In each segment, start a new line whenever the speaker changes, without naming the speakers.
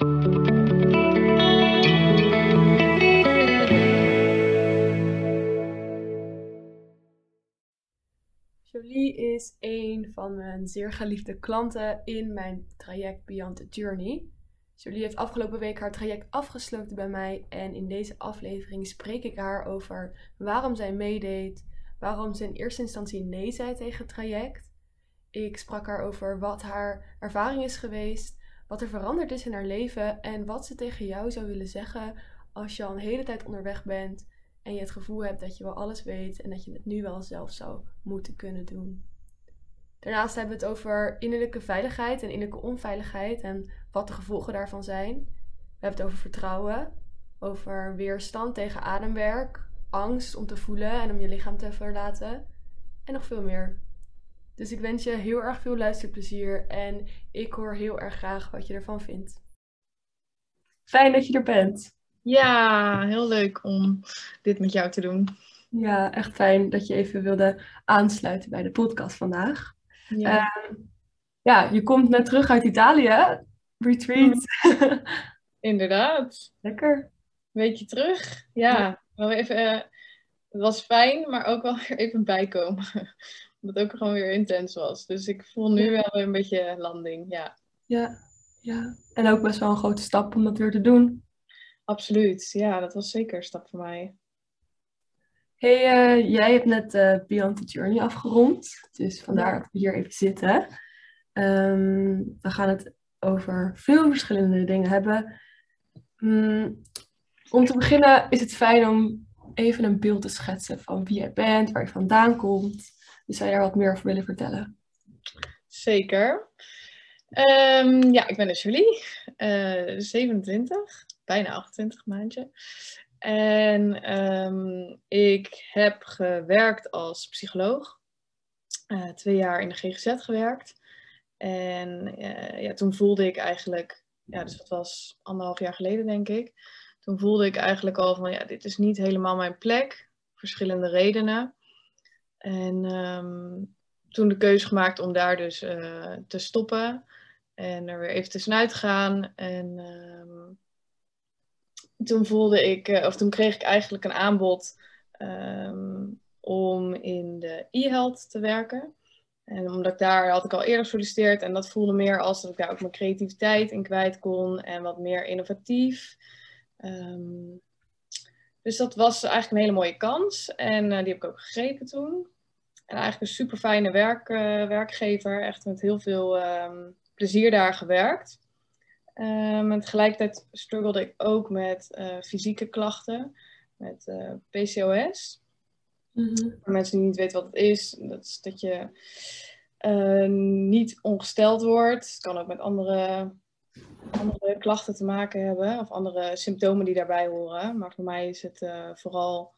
Jolie is een van mijn zeer geliefde klanten in mijn traject Beyond the Journey. Jolie heeft afgelopen week haar traject afgesloten bij mij en in deze aflevering spreek ik haar over waarom zij meedeed, waarom ze in eerste instantie nee zei tegen het traject. Ik sprak haar over wat haar ervaring is geweest, wat er veranderd is in haar leven en wat ze tegen jou zou willen zeggen als je al een hele tijd onderweg bent en je het gevoel hebt dat je wel alles weet en dat je het nu wel zelf zou moeten kunnen doen. Daarnaast hebben we het over innerlijke veiligheid en innerlijke onveiligheid en wat de gevolgen daarvan zijn. We hebben het over vertrouwen, over weerstand tegen ademwerk, angst om te voelen en om je lichaam te verlaten en nog veel meer. Dus ik wens je heel erg veel luisterplezier en ik hoor heel erg graag wat je ervan vindt. Fijn dat je er bent.
Ja, heel leuk om dit met jou te doen.
Ja, echt fijn dat je even wilde aansluiten bij de podcast vandaag. Ja, uh, ja je komt net terug uit Italië. Retreat.
Inderdaad.
Lekker.
Weekje terug. Ja, wel even, uh, het was fijn, maar ook wel weer even bijkomen. Omdat het ook gewoon weer intens was. Dus ik voel nu wel weer een beetje landing, ja.
Ja, ja. En ook best wel een grote stap om dat weer te doen.
Absoluut, ja, dat was zeker een stap voor mij.
Hey, uh, jij hebt net uh, Beyond the Journey afgerond, dus vandaar dat we hier even zitten. Um, we gaan het over veel verschillende dingen hebben. Um, om te beginnen is het fijn om even een beeld te schetsen van wie jij bent, waar je vandaan komt. Zou je daar wat meer over willen vertellen?
Zeker. Um, ja, ik ben dus Julie, uh, 27 bijna 28 maandje. En um, ik heb gewerkt als psycholoog. Uh, twee jaar in de GGZ gewerkt. En uh, ja, toen voelde ik eigenlijk, ja, dus dat was anderhalf jaar geleden denk ik. Toen voelde ik eigenlijk al van, ja, dit is niet helemaal mijn plek. Verschillende redenen. En um, toen de keuze gemaakt om daar dus uh, te stoppen. En er weer even tussenuit te gaan. En um, toen voelde ik, uh, of toen kreeg ik eigenlijk een aanbod um, om in de e-health te werken. En omdat ik daar had ik al eerder gesolliciteerd en dat voelde meer als dat ik daar ook mijn creativiteit in kwijt kon en wat meer innovatief. Dus dat was eigenlijk een hele mooie kans en uh, die heb ik ook gegrepen toen. En eigenlijk een super fijne werk, uh, werkgever, echt met heel veel um, plezier daar gewerkt. Um, en tegelijkertijd struggelde ik ook met uh, fysieke klachten, met uh, PCOS. Mm-hmm. Voor mensen die niet weten wat het is, dat is dat je uh, niet ongesteld wordt. Het kan ook met andere, andere klachten te maken hebben, of andere symptomen die daarbij horen. Maar voor mij is het vooral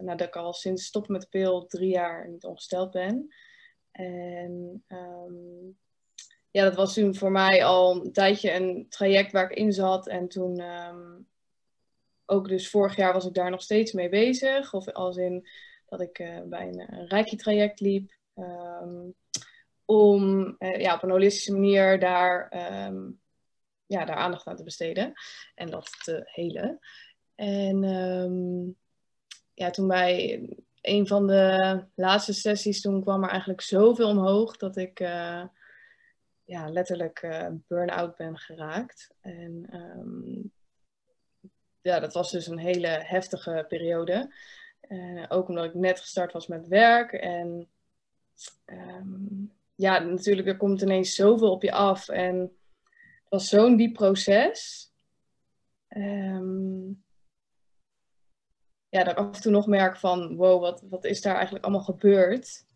nadat ik al sinds stoppen met de pil drie jaar niet ongesteld ben. En um, ja, dat was toen voor mij al een tijdje een traject waar ik in zat. En toen um, ook dus vorig jaar was ik daar nog steeds mee bezig. Of als in dat ik uh, bij een, een Reiki-traject liep. Um, om uh, ja, op een holistische manier daar, ja, daar aandacht aan te besteden. En dat te helen. En ja, toen bij een van de laatste sessies, toen kwam er eigenlijk zoveel omhoog dat ik... Uh, ja, letterlijk uh, burn-out ben geraakt. En um, ja, dat was dus een hele heftige periode. Uh, ook omdat ik net gestart was met werk. En um, ja, natuurlijk, er komt ineens zoveel op je af. En was zo'n diep proces. Um, ja, dat ik af en toe nog merk van, wow, wat, wat is daar eigenlijk allemaal gebeurd?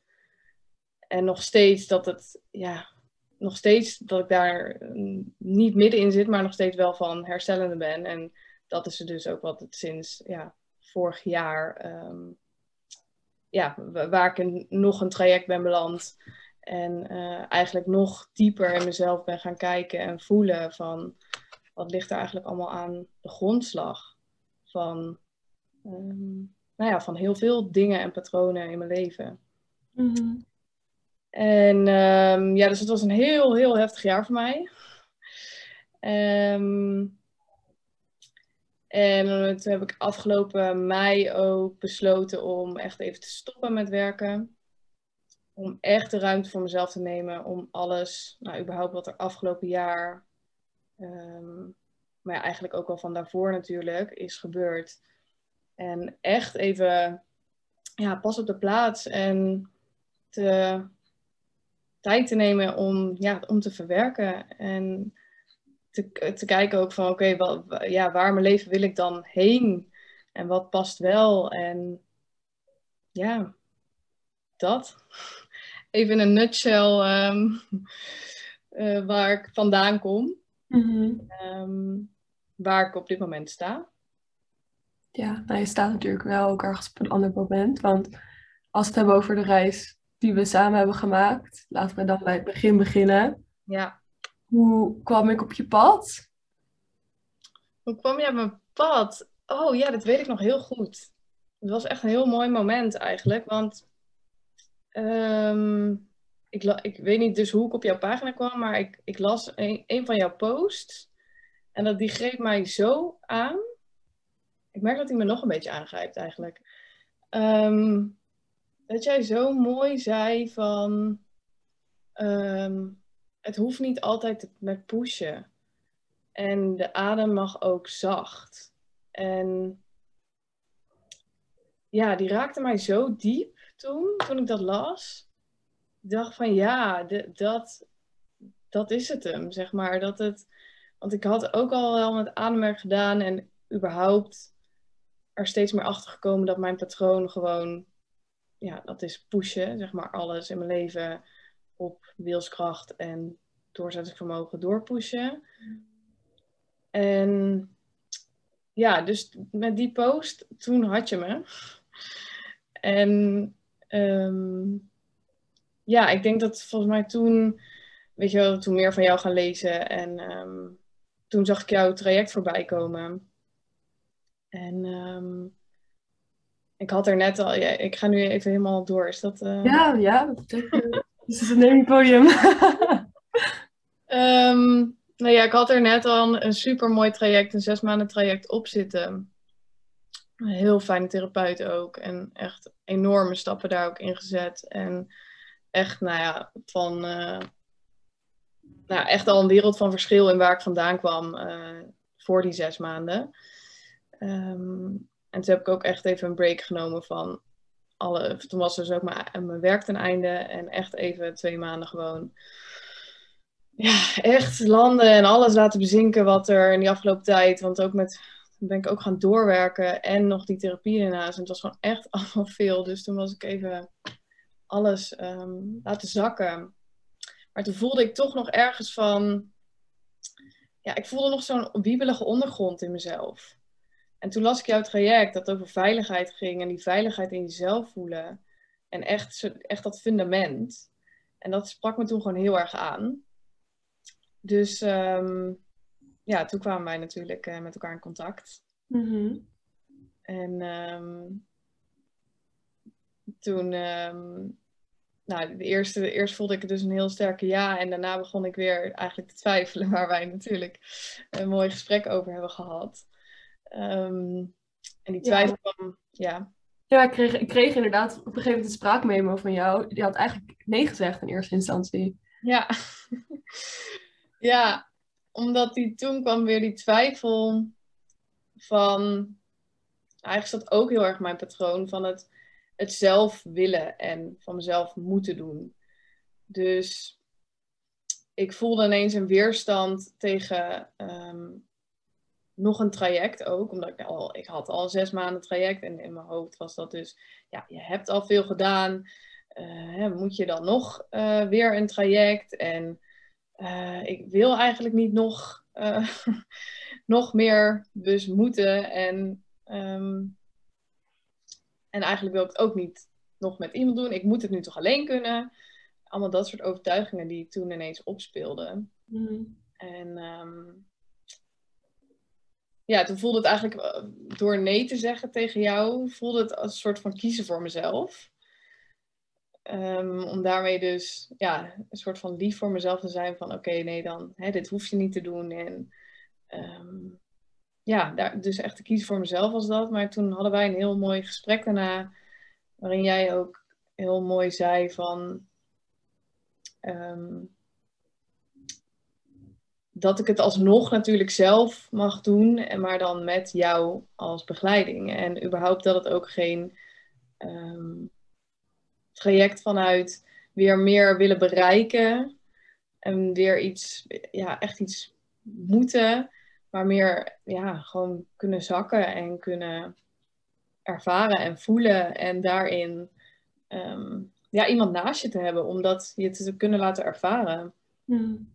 En nog steeds dat het, ja, nog steeds dat ik daar mm, niet middenin zit, maar nog steeds wel van herstellende ben. En dat is dus ook wat het sinds ja, vorig jaar, um, ja, waar ik nog een traject ben beland. En uh, eigenlijk nog dieper in mezelf ben gaan kijken en voelen van wat ligt er eigenlijk allemaal aan de grondslag van, um, nou ja, van heel veel dingen en patronen in mijn leven. Mm -hmm. En um, ja, dus het was een heel, heel heftig jaar voor mij. Ehm, en toen heb ik afgelopen mei ook besloten om echt even te stoppen met werken. Om echt de ruimte voor mezelf te nemen. Om alles, nou überhaupt wat er afgelopen jaar, ehm, maar ja, eigenlijk ook al van daarvoor natuurlijk, is gebeurd. En echt even ja, pas op de plaats en te, tijd te nemen om, ja, om te verwerken. En te, te kijken ook van oké, okay, ja, waar mijn leven wil ik dan heen? En wat past wel? En ja, dat. Even in een nutshell um, uh, waar ik vandaan kom. Mm um, waar ik op dit moment sta.
Ja, nou, je staat natuurlijk wel ook ergens op een ander moment. Want als we het hebben over de reis die we samen hebben gemaakt, laten we dan bij het begin beginnen.
Ja.
Hoe kwam ik op je pad?
Hoe kwam je op mijn pad? Oh ja, dat weet ik nog heel goed. Het was echt een heel mooi moment eigenlijk. Want um, ik, ik weet niet dus hoe ik op jouw pagina kwam, maar ik, ik las een, van jouw posts. En dat, die greep mij zo aan. Ik merk dat hij me nog een beetje aangrijpt eigenlijk. Um, dat jij zo mooi zei van. Um, het hoeft niet altijd met pushen. En de adem mag ook zacht. En ja, die raakte mij zo diep toen, toen ik dat las. Dacht van ja, dat, dat is het hem, zeg maar. Dat het, want ik had ook al wel met ademwerk gedaan en überhaupt er steeds meer achter gekomen dat mijn patroon gewoon, ja, dat is pushen, zeg maar, alles in mijn leven op wilskracht en doorzettingsvermogen doorpushen. En ja, dus met die post, toen had je me. En um, ja, ik denk dat volgens mij toen, weet je wel, toen meer van jou gaan lezen. En um, toen zag ik jouw traject voorbij komen. En um, ik had er net al, ja, ik ga nu even helemaal door. Is dat... Uh...
Ja, ja. Dit is een podium.
um, nou ja, ik had er net al een super mooi traject, een zes maanden traject op zitten. Een heel fijne therapeut ook. En echt enorme stappen daar ook in gezet. En echt, nou ja, van. Uh, nou, echt al een wereld van verschil in waar ik vandaan kwam uh, voor die zes maanden. Um, en toen heb ik ook echt even een break genomen van alle. Toen was dus ook mijn, mijn werk ten einde. En echt even twee maanden gewoon ja, echt landen en alles laten bezinken wat er in die afgelopen tijd. Want ook met, ben ik ook gaan doorwerken en nog die therapie ernaast. En het was gewoon echt allemaal veel. Dus toen was ik even alles um, laten zakken. Maar toen voelde ik toch nog ergens van, ja, ik voelde nog zo'n wiebelige ondergrond in mezelf. En toen las ik jouw traject dat over veiligheid ging en die veiligheid in jezelf voelen. En echt, echt dat fundament. En dat sprak me toen gewoon heel erg aan. Dus um, ja, toen kwamen wij natuurlijk uh, met elkaar in contact. Mm-hmm. En um, toen, um, nou, de eerste, eerst voelde ik dus een heel sterke ja. En daarna begon ik weer eigenlijk te twijfelen, waar wij natuurlijk een mooi gesprek over hebben gehad. en die twijfel ja. kwam, ja.
Ja, ik kreeg, ik kreeg inderdaad op een gegeven moment een spraakmemo van jou. Die had eigenlijk nee gezegd in eerste instantie.
Ja. Ja, omdat die, toen kwam weer die twijfel van. Eigenlijk zat ook heel erg mijn patroon van het, het zelf willen en van mezelf moeten doen. Dus ik voelde ineens een weerstand tegen um, nog een traject ook. Omdat ik al, ik had al zes maanden traject en in mijn hoofd was dat dus, ja, je hebt al veel gedaan. Uh, moet je dan nog uh, weer een traject? En uh, ik wil eigenlijk niet nog, uh, nog meer dus moeten. En, um, en eigenlijk wil ik het ook niet nog met iemand doen. Ik moet het nu toch alleen kunnen. Allemaal dat soort overtuigingen die toen ineens opspeelden. Mm. En um, ja, toen voelde het eigenlijk, eh, door nee te zeggen tegen jou, voelde het als een soort van kiezen voor mezelf. Um, om daarmee dus ja, een soort van lief voor mezelf te zijn van oké, nee dan, hè, dit hoef je niet te doen. En ja, daar, dus echt te kiezen voor mezelf was dat. Maar toen hadden wij een heel mooi gesprek daarna, waarin jij ook heel mooi zei van ehm, dat ik het alsnog natuurlijk zelf mag doen, en maar dan met jou als begeleiding. En überhaupt dat het ook geen ehm, traject vanuit weer meer willen bereiken en weer iets, ja, echt iets moeten, maar meer, ja, gewoon kunnen zakken en kunnen ervaren en voelen en daarin ehm, ja, iemand naast je te hebben om dat je te kunnen laten ervaren.
Hmm.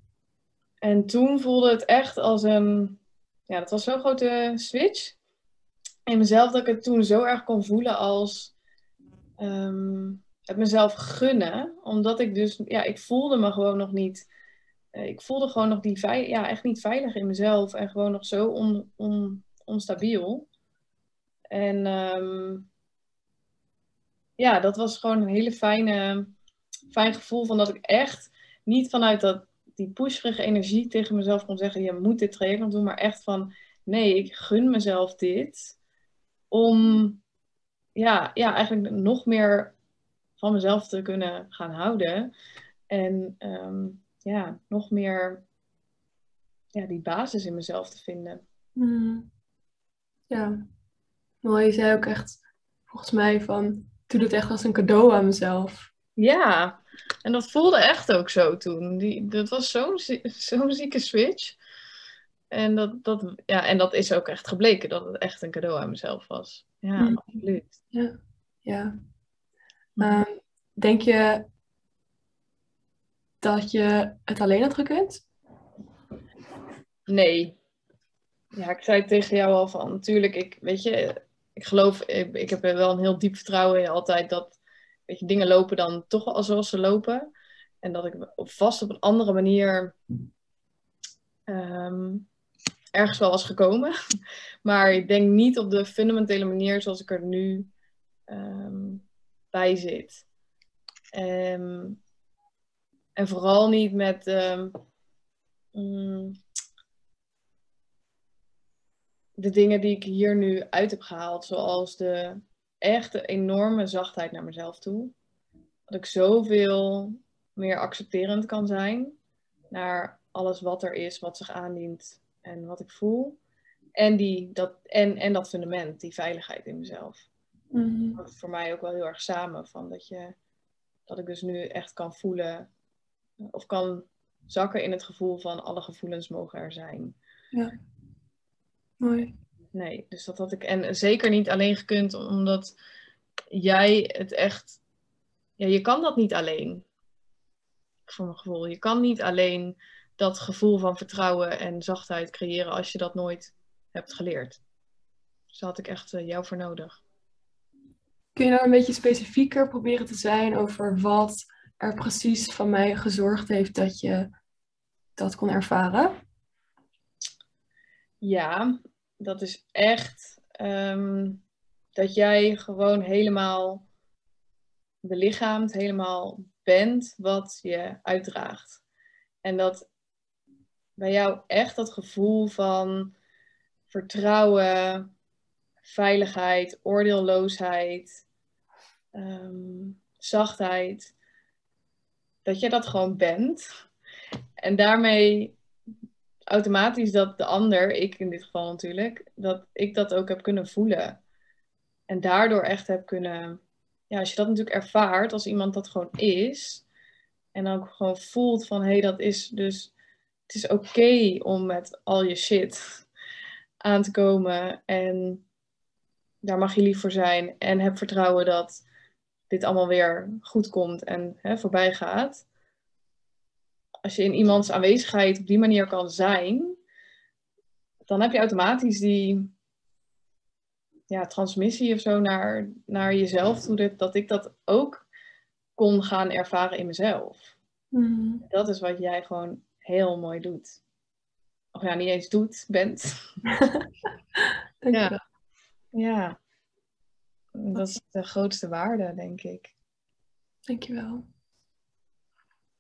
En toen voelde het echt als een, ja, dat was zo'n grote switch in mezelf dat ik het toen zo erg kon voelen als ehm, het mezelf gunnen. Omdat ik dus, ja, ik voelde me gewoon nog niet, eh, ik voelde gewoon nog die, ja, echt niet veilig in mezelf en gewoon nog zo on, on, onstabiel. En ehm, ja, dat was gewoon een hele fijne, fijn gevoel van dat ik echt niet vanuit dat die pusherige energie tegen mezelf kon zeggen, je moet dit traject doen, maar echt van, nee, ik gun mezelf dit om, ja, ja eigenlijk nog meer van mezelf te kunnen gaan houden. En ehm, ja, nog meer ja, die basis in mezelf te vinden.
Hmm. Ja, mooi. Je zei ook echt, volgens mij, van, doe het echt als een cadeau aan mezelf.
Ja, en dat voelde echt ook zo toen. Die, dat was zo'n zo'n zieke switch. En dat, dat, ja, en dat is ook echt gebleken dat het echt een cadeau aan mezelf was. Ja,
Mm.
absoluut.
Ja. ja. Ehm, denk je dat je het alleen had gekund?
Nee. Ja, ik zei tegen jou al van, natuurlijk, ik, weet je, ik geloof, ik, heb er wel een heel diep vertrouwen in altijd dat, weet je, dingen lopen dan toch wel zoals ze lopen. En dat ik vast op een andere manier ehm, ergens wel was gekomen. Maar ik denk niet op de fundamentele manier zoals ik er nu ehm, bij zit. Ehm, en vooral niet met ehm, mm, de dingen die ik hier nu uit heb gehaald. Zoals de echte enorme zachtheid naar mezelf toe. Dat ik zoveel meer accepterend kan zijn naar alles wat er is, wat zich aandient en wat ik voel. En, die, dat, en, en dat fundament, die veiligheid in mezelf.
Mhm.
Dat voor mij ook wel heel erg samen. Van dat, je, dat ik dus nu echt kan voelen of kan zakken in het gevoel van alle gevoelens mogen er zijn.
Mooi.
Nee, dus dat had ik. En zeker niet alleen gekund, omdat jij het echt. Ja, je kan dat niet alleen. Voor mijn gevoel. Je kan niet alleen dat gevoel van vertrouwen en zachtheid creëren als je dat nooit hebt geleerd. Dus daar had ik echt eh, jou voor nodig.
Kun je nou een beetje specifieker proberen te zijn over wat er precies van mij gezorgd heeft dat je dat kon ervaren?
Ja, dat is echt ehm, dat jij gewoon helemaal belichaamt, helemaal bent wat je uitdraagt. En dat bij jou echt dat gevoel van vertrouwen, veiligheid, oordeelloosheid, ehm, zachtheid, dat je dat gewoon bent. En daarmee automatisch dat de ander, ik in dit geval natuurlijk, dat ik dat ook heb kunnen voelen. En daardoor echt heb kunnen, ja, als je dat natuurlijk ervaart, als iemand dat gewoon is, en ook gewoon voelt van, hé, hey, dat is dus, het is oké om met al je shit aan te komen en daar mag je lief voor zijn en heb vertrouwen dat dit allemaal weer goed komt en hè, voorbij gaat als je in iemands aanwezigheid op die manier kan zijn, dan heb je automatisch die ja, transmissie of zo naar, naar jezelf toe, dat, dat ik dat ook kon gaan ervaren in mezelf.
Mhm.
Dat is wat jij gewoon heel mooi doet. Of ja, niet eens doet, bent. Ja, dat is de grootste waarde, denk ik.
Dankjewel.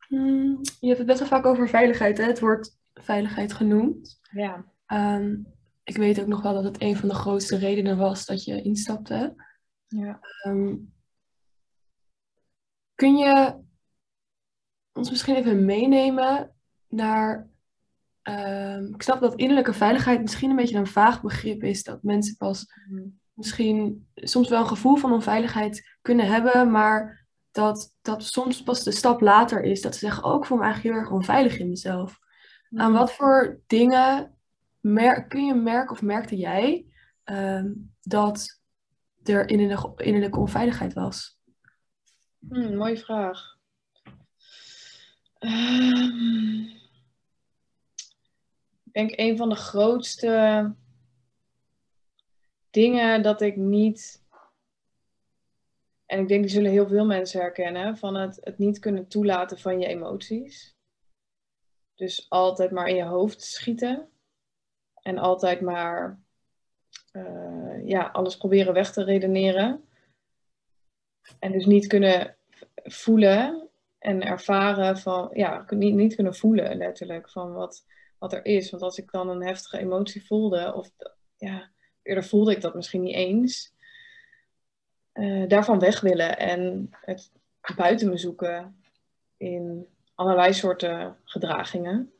Hmm, je hebt het best wel vaak over veiligheid, hè? Het woord veiligheid genoemd.
Ja.
Ehm, ik weet ook nog wel dat het een van de grootste redenen was dat je instapte.
Ja.
Ehm, kun je ons misschien even meenemen naar. ehm, ik snap dat innerlijke veiligheid misschien een beetje een vaag begrip is. Dat mensen pas misschien soms wel een gevoel van onveiligheid kunnen hebben, maar dat dat soms pas de stap later is. Dat ze zeggen, oh, ik voel me eigenlijk heel erg onveilig in mezelf. Aan wat voor dingen mer- kun je merken of merkte jij ehm, dat er innerlijke, innerlijke onveiligheid was?
Hmm, mooie vraag. Ehm, ik denk een van de grootste dingen dat ik niet. En ik denk die zullen heel veel mensen herkennen. Van het, het niet kunnen toelaten van je emoties. Dus altijd maar in je hoofd schieten. En altijd maar eh, ja, alles proberen weg te redeneren. En dus niet kunnen voelen en ervaren van, ja, niet, niet kunnen voelen letterlijk van wat, wat er is. Want als ik dan een heftige emotie voelde, of ja, eerder voelde ik dat misschien niet eens, eh, daarvan weg willen en het buiten me zoeken in allerlei soorten gedragingen.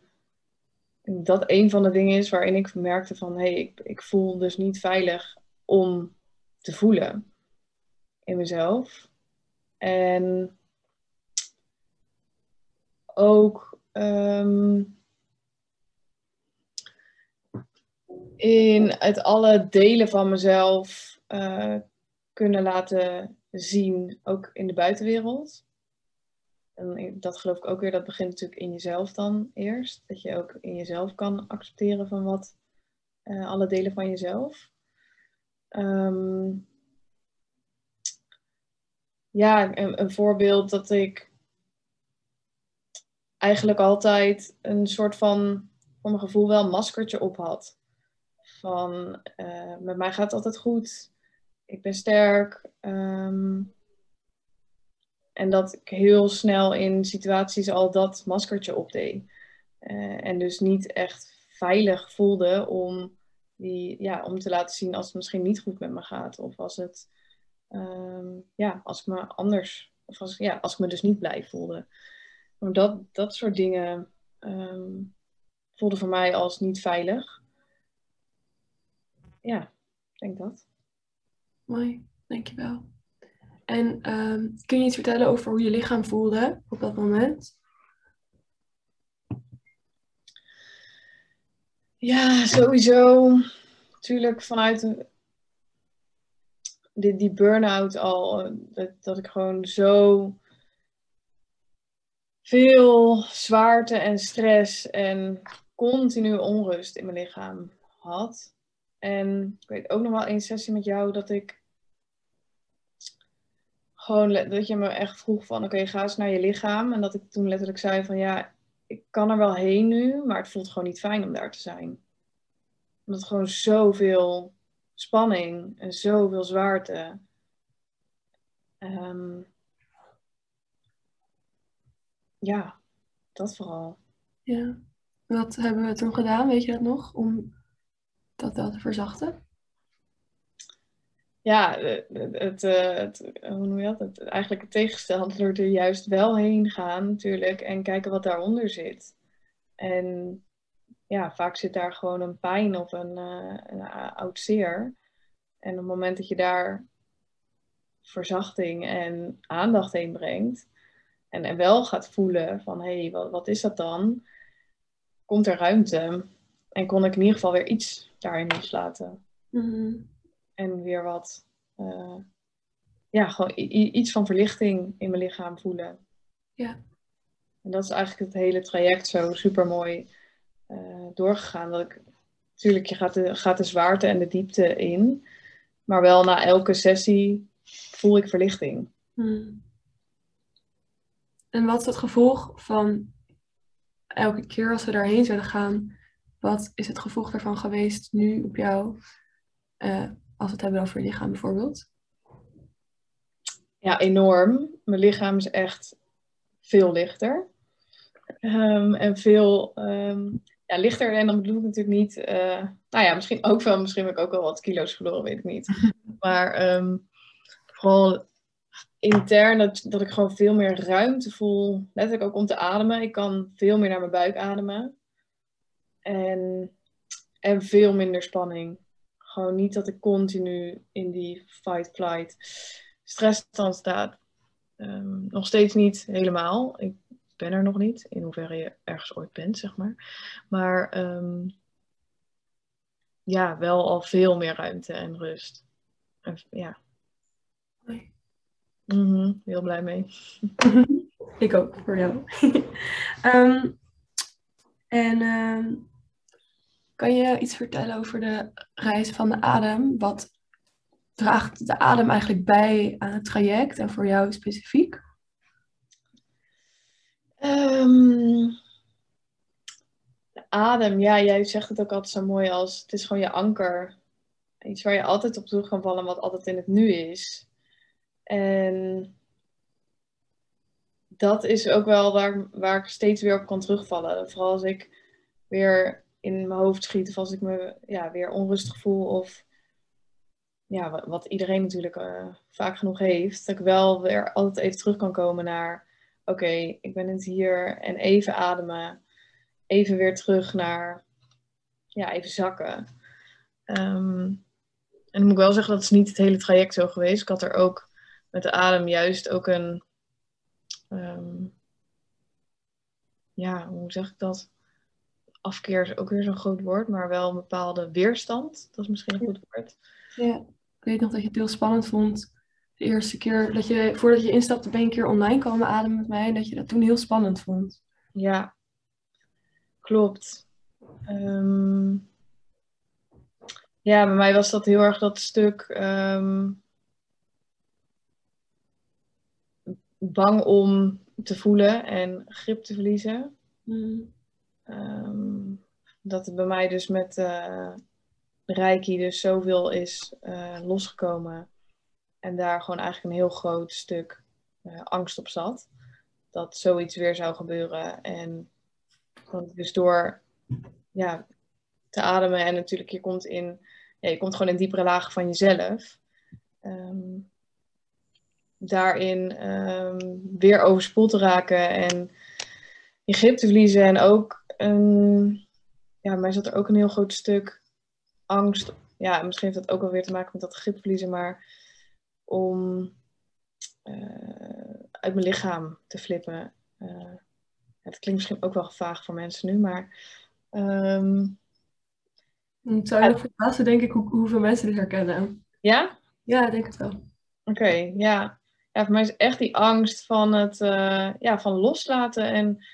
En dat een van de dingen is waarin ik merkte van, hé, hey, ik, ik voel dus niet veilig om te voelen in mezelf. En ook ehm, in het alle delen van mezelf eh, kunnen laten zien, ook in de buitenwereld. En dat geloof ik ook weer, dat begint natuurlijk in jezelf dan eerst. Dat je ook in jezelf kan accepteren van wat uh, alle delen van jezelf. Ehm, ja, een, een, voorbeeld dat ik eigenlijk altijd een soort van, van mijn gevoel wel een maskertje op had. Van, uh, met mij gaat het altijd goed. Ik ben sterk. Um, en dat ik heel snel in situaties al dat maskertje opdeed. Uh, en dus niet echt veilig voelde om, die, ja, om te laten zien als het misschien niet goed met me gaat. Of als het, um, ja, als ik me anders, of als, ja, als ik me dus niet blij voelde. Dat, dat soort dingen um, voelde voor mij als niet veilig. Ja, ik denk dat.
Mooi, dankjewel. En um, kun je iets vertellen over hoe je lichaam voelde op dat moment?
Ja, sowieso. Natuurlijk vanuit een, die, die burn-out al. Dat, dat ik gewoon zo veel zwaarte en stress en continu onrust in mijn lichaam had. En ik weet ook nog wel één sessie met jou dat ik gewoon dat je me echt vroeg van oké, ga eens naar je lichaam. En dat ik toen letterlijk zei van ja, ik kan er wel heen nu, maar het voelt gewoon niet fijn om daar te zijn. Omdat gewoon zoveel spanning en zoveel zwaarte. Um, ja, dat vooral.
Ja. Wat hebben we toen gedaan, weet je dat nog, om dat, dat te verzachten?
ja, het, het, het, hoe noem je dat? Het, eigenlijk het tegengestelde door er juist wel heen gaan natuurlijk en kijken wat daaronder zit. En ja, vaak zit daar gewoon een pijn of een, uh, een oud zeer. En op het moment dat je daar verzachting en aandacht heen brengt en, en wel gaat voelen van hé, hey, wat, wat is dat dan? Komt er ruimte en kon ik in ieder geval weer iets daarin loslaten.
Mm
en weer wat, uh, ja, gewoon iets van verlichting in mijn lichaam voelen.
Ja.
En dat is eigenlijk het hele traject zo super mooi uh, doorgegaan. Dat ik, natuurlijk, je gaat de, gaat de zwaarte en de diepte in, maar wel na elke sessie voel ik verlichting.
Hmm. En wat is het gevolg van elke keer als we daarheen zouden gaan? Wat is het gevolg daarvan geweest nu op jou? Uh, als we het hebben over je lichaam bijvoorbeeld?
Ja, enorm. Mijn lichaam is echt veel lichter. Um, en veel, um, ja, lichter. En dan bedoel ik natuurlijk niet, uh, nou ja, misschien ook wel, misschien heb ik ook wel wat kilo's verloren, weet ik niet. Maar ehm, vooral intern dat, dat ik gewoon veel meer ruimte voel, letterlijk ook om te ademen. Ik kan veel meer naar mijn buik ademen. En, en veel minder spanning. Gewoon niet dat ik continu in die fight-flight stressstand staat. Um, nog steeds niet helemaal. Ik ben er nog niet, in hoeverre je ergens ooit bent, zeg maar. Maar um, ja, wel al veel meer ruimte en rust. En, ja. Mm -hmm, heel blij mee.
Ik ook, voor jou. um, en um, kan je iets vertellen over de reis van de adem? Wat draagt de adem eigenlijk bij aan het traject en voor jou specifiek?
Um, de adem, ja, jij zegt het ook altijd zo mooi als het is gewoon je anker. Iets waar je altijd op terug kan vallen, wat altijd in het nu is. En dat is ook wel waar, waar ik steeds weer op kan terugvallen. Vooral als ik weer in mijn hoofd schiet of als ik me ja, weer onrustig voel of ja, wat, iedereen natuurlijk uh, vaak genoeg heeft, dat ik wel weer altijd even terug kan komen naar oké, ik ben het hier en even ademen, even weer terug naar ja, even zakken. Um, en dan moet ik wel zeggen, dat is niet het hele traject zo geweest. Ik had er ook met de adem juist ook een um, ja, hoe zeg ik dat? Afkeer is ook weer zo'n groot woord, maar wel een bepaalde weerstand. Dat is misschien een goed woord.
Ja, ik weet nog dat je het heel spannend vond. De eerste keer dat je, voordat je instapte, ben je een keer online komen ademen met mij. En dat je dat toen heel spannend vond.
Ja, klopt. Um, ja, bij mij was dat heel erg dat stuk um, bang om te voelen en grip te verliezen. Mm. Um, dat het bij mij dus met uh, Reiki dus zoveel is uh, losgekomen. En daar gewoon eigenlijk een heel groot stuk uh, angst op zat. Dat zoiets weer zou gebeuren. En dus door ja, te ademen en natuurlijk je komt in, ja, je komt gewoon in diepere lagen van jezelf. Um, daarin um, weer overspoeld te raken en je grip te verliezen. En ook, um, ja, mij zat er ook een heel groot stuk angst. Ja, misschien heeft dat ook wel weer te maken met dat grip verliezen, maar om uh, uit mijn lichaam te flippen. Uh, het klinkt misschien ook wel vaag voor mensen nu, maar. Um,
zou je nog verbazen, denk ik, hoe, hoeveel mensen dit herkennen?
Ja?
Ja, ik denk het wel.
Oké, ja ja, voor mij is echt die angst van het uh, ja, van loslaten en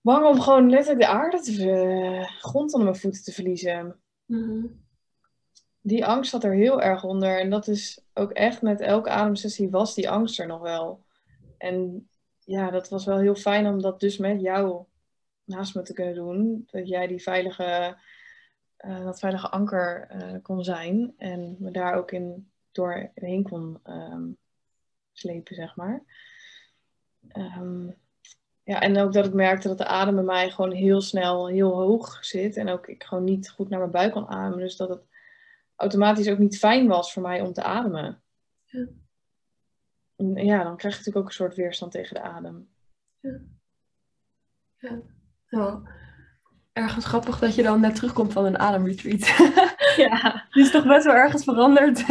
bang om gewoon letterlijk de aarde te uh, grond onder mijn voeten te verliezen. Mm-hmm. Die angst zat er heel erg onder en dat is ook echt met elke ademsessie was die angst er nog wel. En ja, dat was wel heel fijn om dat dus met jou naast me te kunnen doen. Dat jij die veilige, uh, dat veilige anker kon zijn en me daar ook in doorheen kon um, slepen, zeg maar. Um, ja, en ook dat ik merkte dat de adem bij mij gewoon heel snel heel hoog zit. En ook ik gewoon niet goed naar mijn buik kon ademen. Dus dat het automatisch ook niet fijn was voor mij om te ademen. Ja, en ja dan krijg je natuurlijk ook een soort weerstand tegen de adem.
Ja. Ja. Nou, ergens grappig dat je dan net terugkomt van een ademretreat. ja. Die is toch best wel ergens veranderd.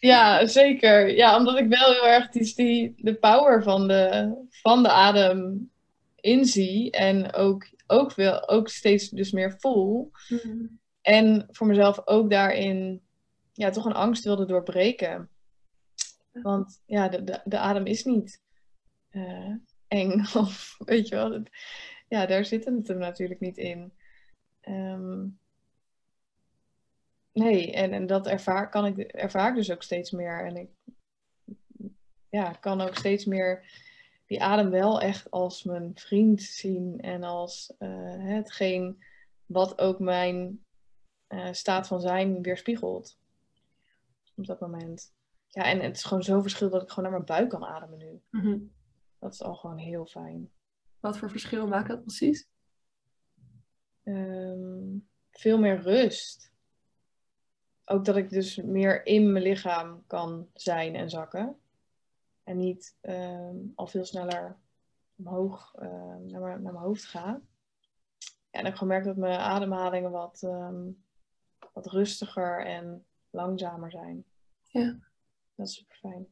Ja, zeker. Ja, omdat ik wel heel erg die, die, de power van de, van de adem inzie. En ook, ook, veel, ook steeds dus meer voel. Mhm. En voor mezelf ook daarin ja, toch een angst wilde doorbreken. Want ja, de, de, de adem is niet uh, eng. Of weet je wel. ja, daar zit het er natuurlijk niet in. Um, Nee, en, en dat ervaar, kan ik, ervaar ik dus ook steeds meer. En ik ja, kan ook steeds meer die adem wel echt als mijn vriend zien. En als uh, hetgeen wat ook mijn uh, staat van zijn weerspiegelt. Op dat moment. Ja, en het is gewoon zo verschil dat ik gewoon naar mijn buik kan ademen nu. Mm -hmm. Dat is al gewoon heel fijn.
Wat voor verschil maakt dat precies?
ehm, veel meer rust. Ook dat ik dus meer in mijn lichaam kan zijn en zakken. En niet ehm, al veel sneller omhoog ehm, naar, mijn, naar mijn hoofd ga. Ja, en ik gemerkt dat mijn ademhalingen wat, wat rustiger en langzamer zijn.
Ja.
Dat is super fijn.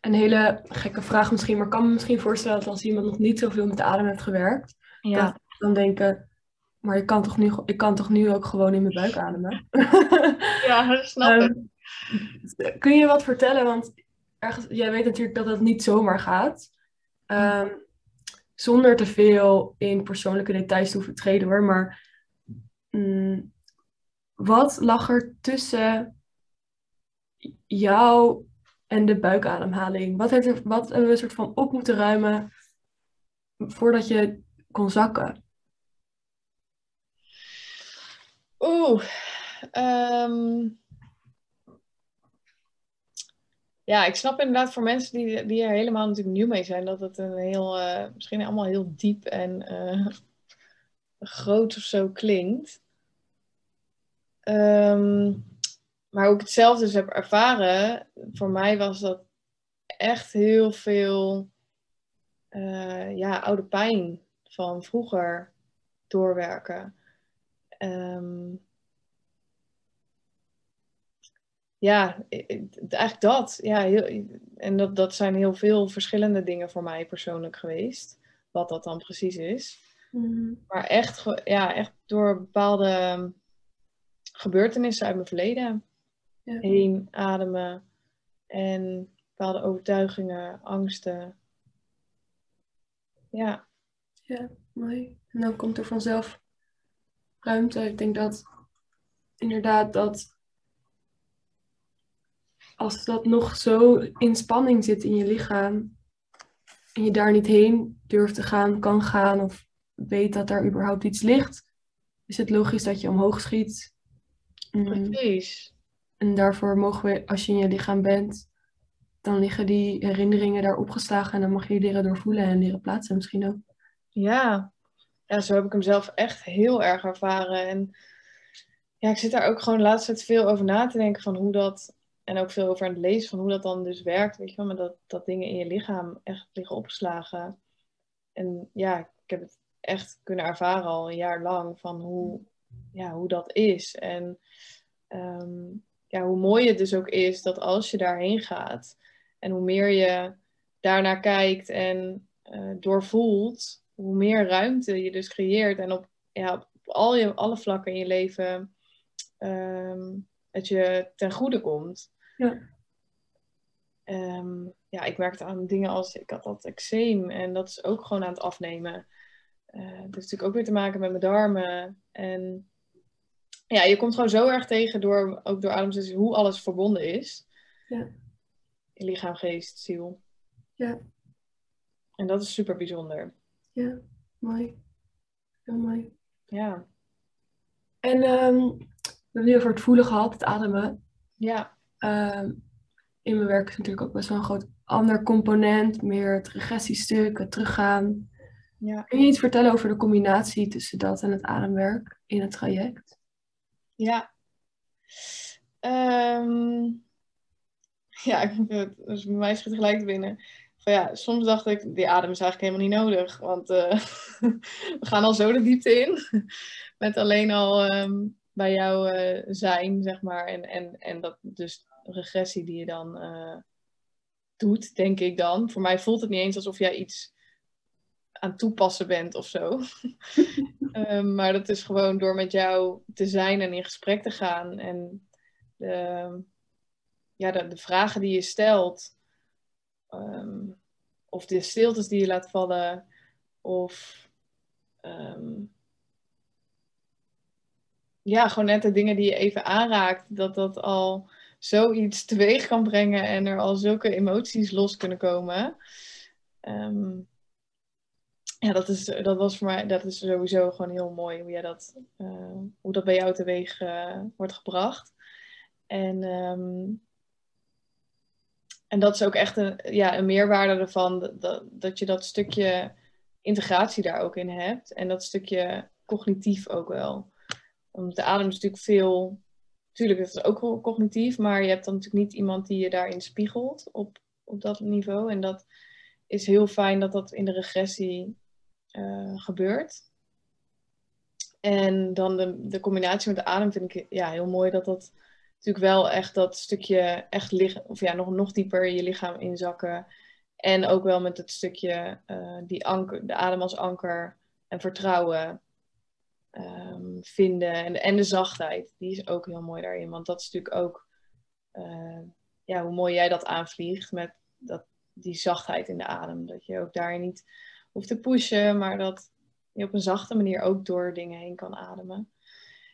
Een hele gekke vraag misschien, maar ik kan me misschien voorstellen dat als iemand nog niet zoveel met de adem heeft gewerkt,
Ja.
dat dan denken, maar ik kan toch nu, ik kan toch nu ook gewoon in mijn buik ademen?
Ja, dat snap ik.
Ehm, kun je wat vertellen? Want ergens, jij weet natuurlijk dat het niet zomaar gaat. Ehm, zonder te veel in persoonlijke details te hoeven treden hoor. Maar mm, wat lag er tussen jou en de buikademhaling? Wat, heeft er, wat hebben we een soort van op moeten ruimen voordat je kon zakken?
Oeh. ehm, ja, ik snap inderdaad voor mensen die, die er helemaal natuurlijk nieuw mee zijn, dat het een heel, eh, misschien allemaal heel diep en eh, groot of zo klinkt. Ehm, maar hoe ik het zelf dus heb ervaren, voor mij was dat echt heel veel eh, ja, oude pijn van vroeger doorwerken. Ehm, ja, eigenlijk dat. Ja, heel, en dat, dat zijn heel veel verschillende dingen voor mij persoonlijk geweest. Wat dat dan precies is. Maar echt, ja, echt door bepaalde gebeurtenissen uit mijn verleden
Ja.
heen ademen. En bepaalde overtuigingen, angsten. Ja,
Ja, mooi. En dan komt er vanzelf ruimte. Ik denk dat inderdaad dat als dat nog zo in spanning zit in je lichaam en je daar niet heen durft te gaan, kan gaan of weet dat daar überhaupt iets ligt, is het logisch dat je omhoog schiet. Mm,
precies.
En daarvoor mogen we, als je in je lichaam bent, dan liggen die herinneringen daar opgeslagen en dan mag je die leren doorvoelen en leren plaatsen misschien ook.
Ja. Ja, zo heb ik hem zelf echt heel erg ervaren. En ja, ik zit daar ook gewoon de laatste tijd veel over na te denken van hoe dat, en ook veel over aan het lezen van hoe dat dan dus werkt, weet je wel, maar dat, dat dingen in je lichaam echt liggen opgeslagen. En ja, ik heb het echt kunnen ervaren al een jaar lang van hoe, ja, hoe dat is. En ehm, ja, hoe mooi het dus ook is dat als je daarheen gaat en hoe meer je daarnaar kijkt en eh, doorvoelt, hoe meer ruimte je dus creëert en op, ja, op al je, alle vlakken in je leven ehm, het je ten goede komt.
Ja.
Ehm, ja, ik merkte aan dingen als, ik had dat eczeem en dat is ook gewoon aan het afnemen. Eh dat heeft natuurlijk ook weer te maken met mijn darmen. En ja, je komt gewoon zo erg tegen door, ook door ademsessie, hoe alles verbonden is.
Ja.
In lichaam, geest, ziel.
Ja.
En dat is super bijzonder.
Ja, mooi. Heel mooi.
Ja.
En ehm, we hebben nu over het voelen gehad, het ademen.
Ja.
Ehm, in mijn werk is natuurlijk ook best wel een groot ander component, meer het regressiestuk, het teruggaan.
Ja.
Kun je iets vertellen over de combinatie tussen dat en het ademwerk in het traject?
Ja. Ehm, ja, ik moet het, dus bij mij schiet gelijk binnen. Van ja, soms dacht ik, die adem is eigenlijk helemaal niet nodig. Want eh, we gaan al zo de diepte in. Met alleen al ehm, bij jou eh, zijn, zeg maar. En, en, en dat dus regressie die je dan eh, doet, denk ik dan. Voor mij voelt het niet eens alsof jij iets aan toepassen bent of zo. Ehm, maar dat is gewoon door met jou te zijn en in gesprek te gaan. En de, ja, de, de vragen die je stelt. Ehm, of de stiltes die je laat vallen. Of ehm, ja, gewoon net de dingen die je even aanraakt. Dat dat al zoiets teweeg kan brengen. En er al zulke emoties los kunnen komen. Ehm, ja, dat, is, dat was voor mij, dat is sowieso gewoon heel mooi hoe, jij dat, eh, hoe dat bij jou teweeg eh, wordt gebracht. En, en dat is ook echt een, ja, een meerwaarde ervan, dat, dat, dat je dat stukje integratie daar ook in hebt. En dat stukje cognitief ook wel. Want de adem is natuurlijk veel, natuurlijk is het ook cognitief, maar je hebt dan natuurlijk niet iemand die je daarin spiegelt op, op dat niveau. En dat is heel fijn dat dat in de regressie uh, gebeurt. En dan de, de combinatie met de adem vind ik ja, heel mooi dat dat natuurlijk wel echt dat stukje echt liggen, of ja, nog, nog dieper je lichaam inzakken. En ook wel met het stukje uh, die anker, de adem als anker en vertrouwen um, vinden. En, en de zachtheid, die is ook heel mooi daarin. Want dat is natuurlijk ook uh, ja, hoe mooi jij dat aanvliegt met dat, die zachtheid in de adem. Dat je ook daarin niet hoeft te pushen, maar dat je op een zachte manier ook door dingen heen kan ademen.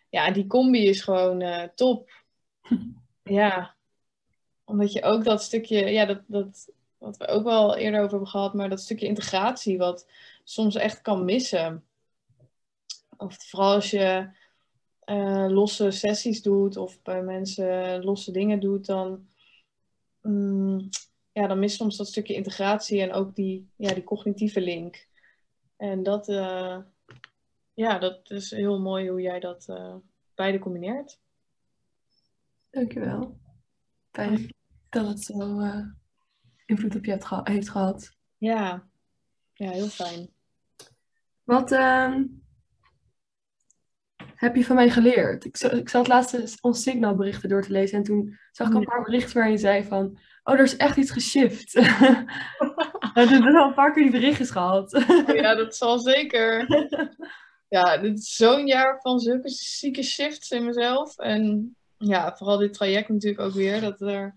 Ja, die combi is gewoon uh, top. Ja, omdat je ook dat stukje, ja, dat, dat, wat we ook wel eerder over hebben gehad, maar dat stukje integratie, wat soms echt kan missen. Of vooral als je uh, losse sessies doet of bij mensen losse dingen doet, dan, um, ja, dan mist soms dat stukje integratie en ook die, ja, die cognitieve link. En dat, uh, ja, dat is heel mooi hoe jij dat uh, beide combineert.
Dankjewel. Fijn dat het zo uh, invloed op je geha heeft gehad.
Ja. ja, heel fijn.
Wat uh, heb je van mij geleerd? Ik, ik zat laatst ons signalberichten door te lezen en toen zag ik een paar berichten waarin je zei van... Oh, er is echt iets geshift. We hebben al een paar keer die berichtjes gehad.
ja, dat zal zeker. Ja, dit is zo'n jaar van zulke zieke shifts in mezelf. En ja, vooral dit traject natuurlijk ook weer. Dat er,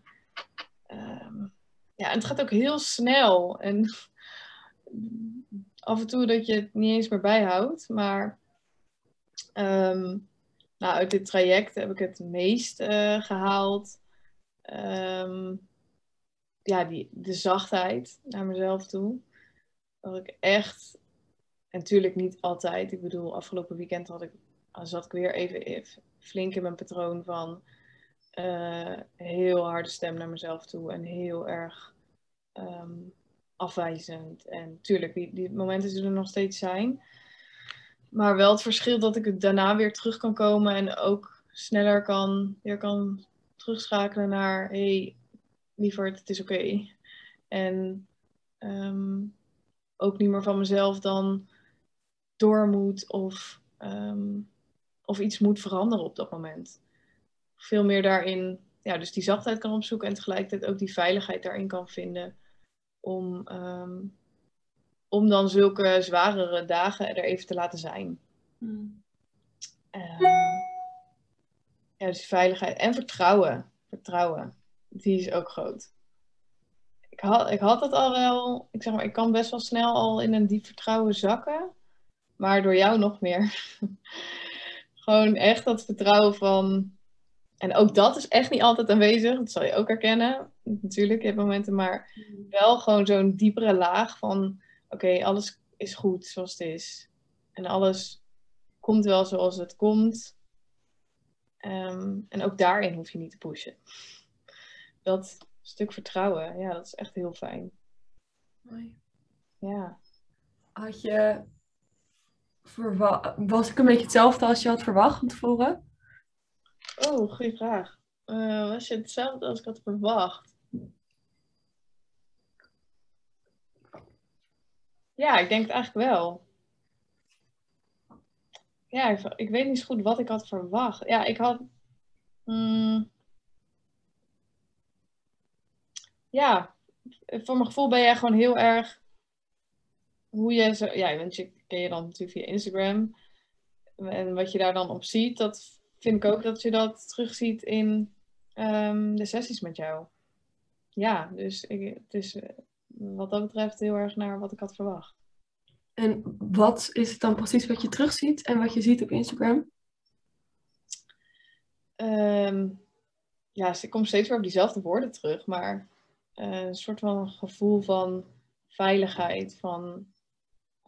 um, ja, het gaat ook heel snel. En af en toe dat je het niet eens meer bijhoudt. Maar um, nou, uit dit traject heb ik het meest uh, gehaald. Um, ja, die, de zachtheid naar mezelf toe. Dat ik echt, en natuurlijk niet altijd. Ik bedoel, afgelopen weekend had ik, zat ik weer even flink in mijn patroon van uh, heel harde stem naar mezelf toe en heel erg um, afwijzend. En tuurlijk, die, die momenten zullen er nog steeds zijn. Maar wel het verschil dat ik daarna weer terug kan komen en ook sneller kan, weer kan terugschakelen naar hey, lieverd, het is oké. En um, ook niet meer van mezelf dan door moet of um, of iets moet veranderen op dat moment. Veel meer daarin, ja, dus die zachtheid kan opzoeken en tegelijkertijd ook die veiligheid daarin kan vinden. Om, um, om dan zulke zwarere dagen er even te laten zijn. Hmm. Um, ja, dus veiligheid en vertrouwen. Vertrouwen, die is ook groot. Ik had, ik had het al wel, ik zeg maar, ik kan best wel snel al in een diep vertrouwen zakken. Maar door jou nog meer. Gewoon echt dat vertrouwen van. En ook dat is echt niet altijd aanwezig. Dat zal je ook herkennen. Natuurlijk, je hebt momenten, maar wel gewoon zo'n diepere laag van: oké, alles is goed zoals het is. En alles komt wel zoals het komt. Um, en ook daarin hoef je niet te pushen. Dat stuk vertrouwen, ja, dat is echt heel fijn.
Mooi.
Ja.
Had je was ik een beetje hetzelfde als je had verwacht van tevoren?
Oh, goede vraag. Uh, was je hetzelfde als ik had verwacht? Ja, ik denk het eigenlijk wel. Ja, ik, weet niet zo goed wat ik had verwacht. Ja, ik had. Mm, ja, voor mijn gevoel ben jij gewoon heel erg. Hoe je zo. Ja, want je ken je dan natuurlijk via Instagram. En wat je daar dan op ziet, dat vind ik ook dat je dat terugziet in um, de sessies met jou. Ja, dus ik, het is eh, wat dat betreft heel erg naar wat ik had verwacht.
En wat is het dan precies wat je terugziet en wat je ziet op Instagram?
Um, ja, ik kom steeds weer op diezelfde woorden terug, maar uh, een soort van gevoel van veiligheid, van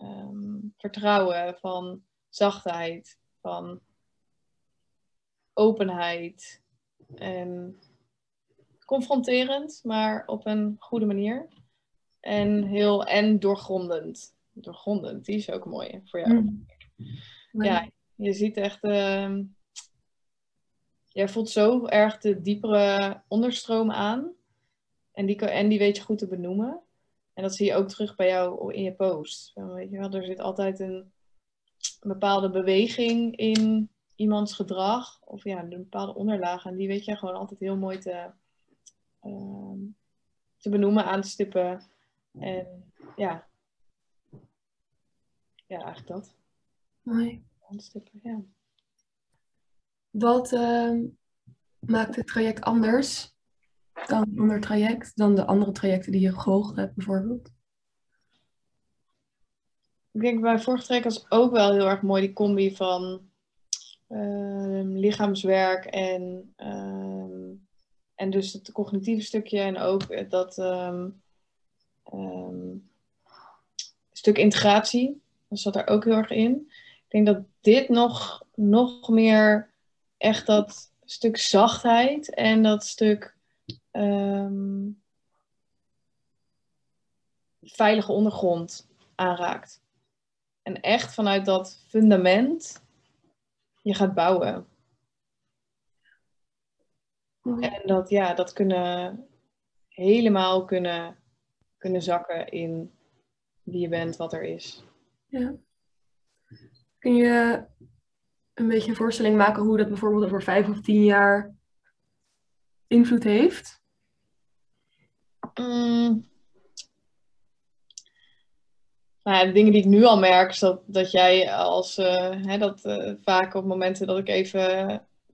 um, vertrouwen, van zachtheid, van openheid. En confronterend, maar op een goede manier. En heel en doorgrondend. Doorgrondend, die is ook mooi voor jou. Mm. ja, je ziet echt, uh, jij voelt zo erg de diepere onderstroom aan. En die, en die weet je goed te benoemen. En dat zie je ook terug bij jou in je post. Weet je wel, er zit altijd een, bepaalde beweging in iemands gedrag. Of ja, een bepaalde onderlaag. En die weet je gewoon altijd heel mooi te, uh, te benoemen, aan te stippen. En ja, ja eigenlijk dat.
Mooi.
Aanstippen, ja.
Wat uh, maakt het traject anders dan een ander traject, dan de andere trajecten die je gevolgd hebt bijvoorbeeld?
Ik denk bij vorig traject was ook wel heel erg mooi die combi van uh, lichaamswerk en, uh, en dus het cognitieve stukje en ook dat um, stuk integratie. Dat zat er ook heel erg in. Ik denk dat dit nog, nog meer echt dat stuk zachtheid en dat stuk um, veilige ondergrond aanraakt. En echt vanuit dat fundament je gaat bouwen. En dat, ja, dat kunnen helemaal kunnen, kunnen zakken in wie je bent, wat er is.
Ja. Kun je een beetje een voorstelling maken hoe dat bijvoorbeeld over vijf of tien jaar invloed heeft?
Mm. Nou de dingen die ik nu al merk, is dat, dat jij als, uh, hè, dat uh, vaak op momenten dat ik even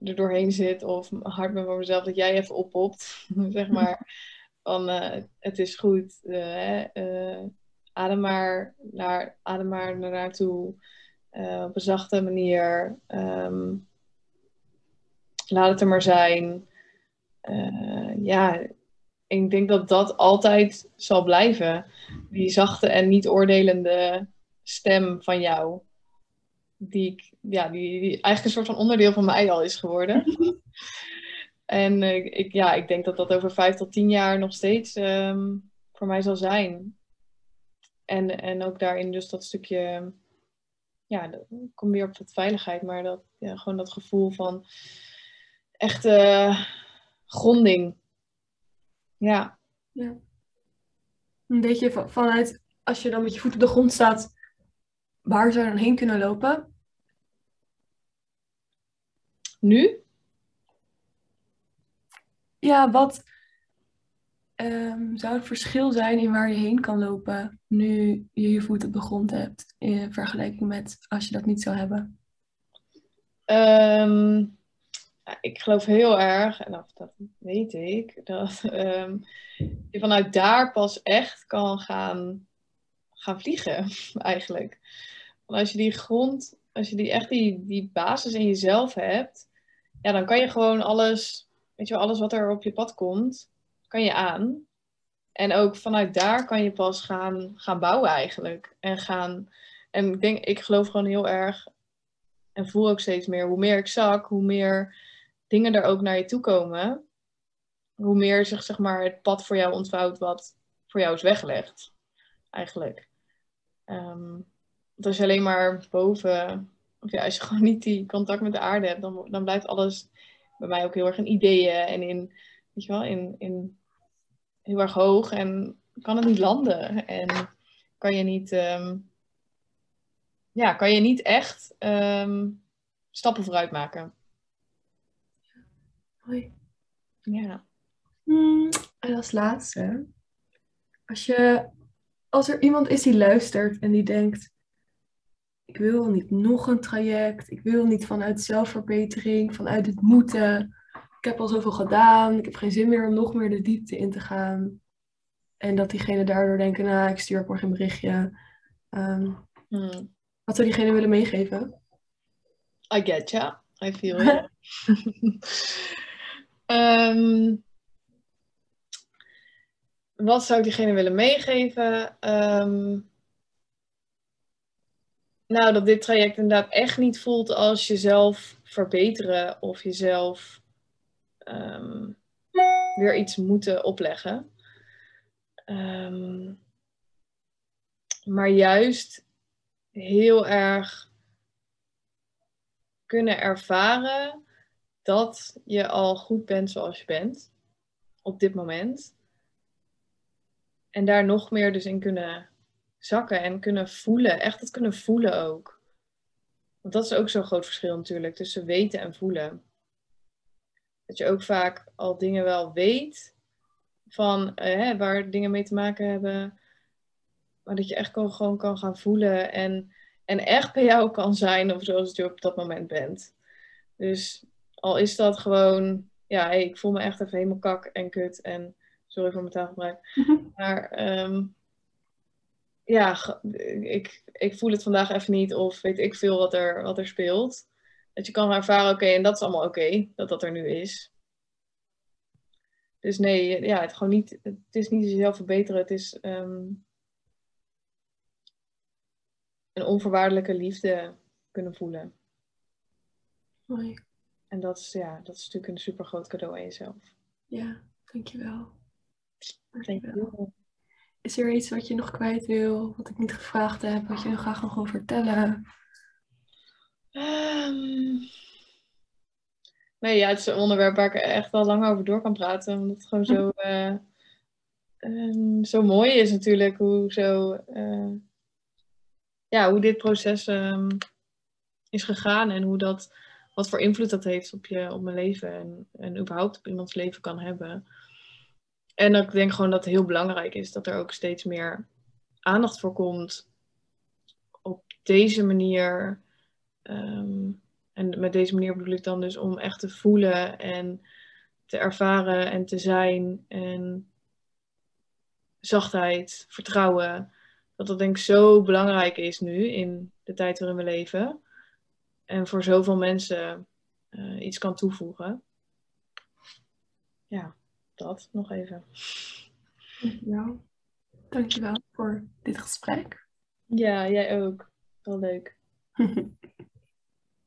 er doorheen zit of hard ben voor mezelf, dat jij even oppopt, zeg maar, van uh, het is goed, adem maar naar, adem maar naar naartoe, op een zachte manier, um, laat het er maar zijn. ja, ik denk dat dat altijd zal blijven. Die zachte en niet oordelende stem van jou. Die, ik, ja, die, die eigenlijk een soort van onderdeel van mij al is geworden. en uh, ik, ja, ik denk dat dat over vijf tot tien jaar nog steeds um, voor mij zal zijn. En, en ook daarin dus dat stukje, ja, ik kom weer op dat veiligheid, maar dat, ja, gewoon dat gevoel van echte gronding ja.
ja. Weet je, vanuit als je dan met je voet op de grond staat, waar zou je dan heen kunnen lopen?
Nu?
Ja, wat um, zou het verschil zijn in waar je heen kan lopen nu je je voet op de grond hebt, in vergelijking met als je dat niet zou hebben?
Um, ik geloof heel erg, en dat, dat weet ik, dat um, je vanuit daar pas echt kan gaan, gaan vliegen, eigenlijk. Want als je die grond, als je die echt die, die basis in jezelf hebt, ja, dan kan je gewoon alles, weet je wel, alles wat er op je pad komt, kan je aan. En ook vanuit daar kan je pas gaan, gaan bouwen eigenlijk. En gaan, en ik denk, ik geloof gewoon heel erg en voel ook steeds meer, hoe meer ik zak, hoe meer dingen er ook naar je toe komen, hoe meer zich zeg maar, het pad voor jou ontvouwt wat voor jou is weggelegd. Eigenlijk. Um, want als je alleen maar boven, of ja, als je gewoon niet die contact met de aarde hebt, dan, dan blijft alles bij mij ook heel erg in ideeën en in, weet je wel, in, in heel erg hoog en kan het niet landen. En kan je niet, um, ja, kan je niet echt um, stappen vooruit maken.
Hoi.
Ja.
Hmm, en als laatste, als, je, als er iemand is die luistert en die denkt, ik wil niet nog een traject, ik wil niet vanuit zelfverbetering, vanuit het moeten. Ik heb al zoveel gedaan, ik heb geen zin meer om nog meer de diepte in te gaan. En dat diegene daardoor denken, nou, ik stuur morgen een berichtje. Um, hmm. Wat zou diegene willen meegeven?
I get ya. I feel it. Um, wat zou ik diegene willen meegeven? Um, nou, dat dit traject inderdaad echt niet voelt als jezelf verbeteren of jezelf um, weer iets moeten opleggen. maar juist heel erg kunnen ervaren dat je al goed bent zoals je bent op dit moment. En daar nog meer dus in kunnen zakken en kunnen voelen. Echt het kunnen voelen ook. Want dat is ook zo'n groot verschil natuurlijk tussen weten en voelen. Dat je ook vaak al dingen wel weet van eh, waar dingen mee te maken hebben. Maar dat je echt gewoon kan gaan voelen en, en echt bij jou kan zijn of zoals je op dat moment bent. Dus al is dat gewoon, ja, hey, ik voel me echt even helemaal kak en kut en sorry voor mijn taalgebruik. Maar um, ja, ik, ik voel het vandaag even niet of weet ik veel wat er, wat er speelt. Dat je kan ervaren, oké, en dat is allemaal oké, dat dat er nu is. Dus nee, ja, het, gewoon niet, het is niet jezelf verbeteren, het is um, een onvoorwaardelijke liefde kunnen voelen.
Mooi.
En dat is, ja, dat is natuurlijk een super groot cadeau aan jezelf.
Ja, dankjewel. Dankjewel. Is er iets wat je nog kwijt wil, wat ik niet gevraagd heb, wat je nog graag nog wil vertellen?
Um, nee, ja, het is een onderwerp waar ik echt wel lang over door kan praten. Omdat het gewoon zo, uh, um, zo mooi is natuurlijk. Hoe, zo, uh, ja, hoe dit proces um, is gegaan en hoe dat, wat voor invloed dat heeft op, je, op mijn leven. En, en überhaupt op iemands leven kan hebben. En ik denk gewoon dat het heel belangrijk is dat er ook steeds meer aandacht voor komt op deze manier. Um, en met deze manier bedoel ik dan dus om echt te voelen en te ervaren en te zijn. En zachtheid, vertrouwen. Dat dat denk ik zo belangrijk is nu in de tijd waarin we leven. En voor zoveel mensen uh, iets kan toevoegen. Ja dat nog even.
Dankjewel. Dankjewel voor dit gesprek.
Ja, jij ook. Wel leuk.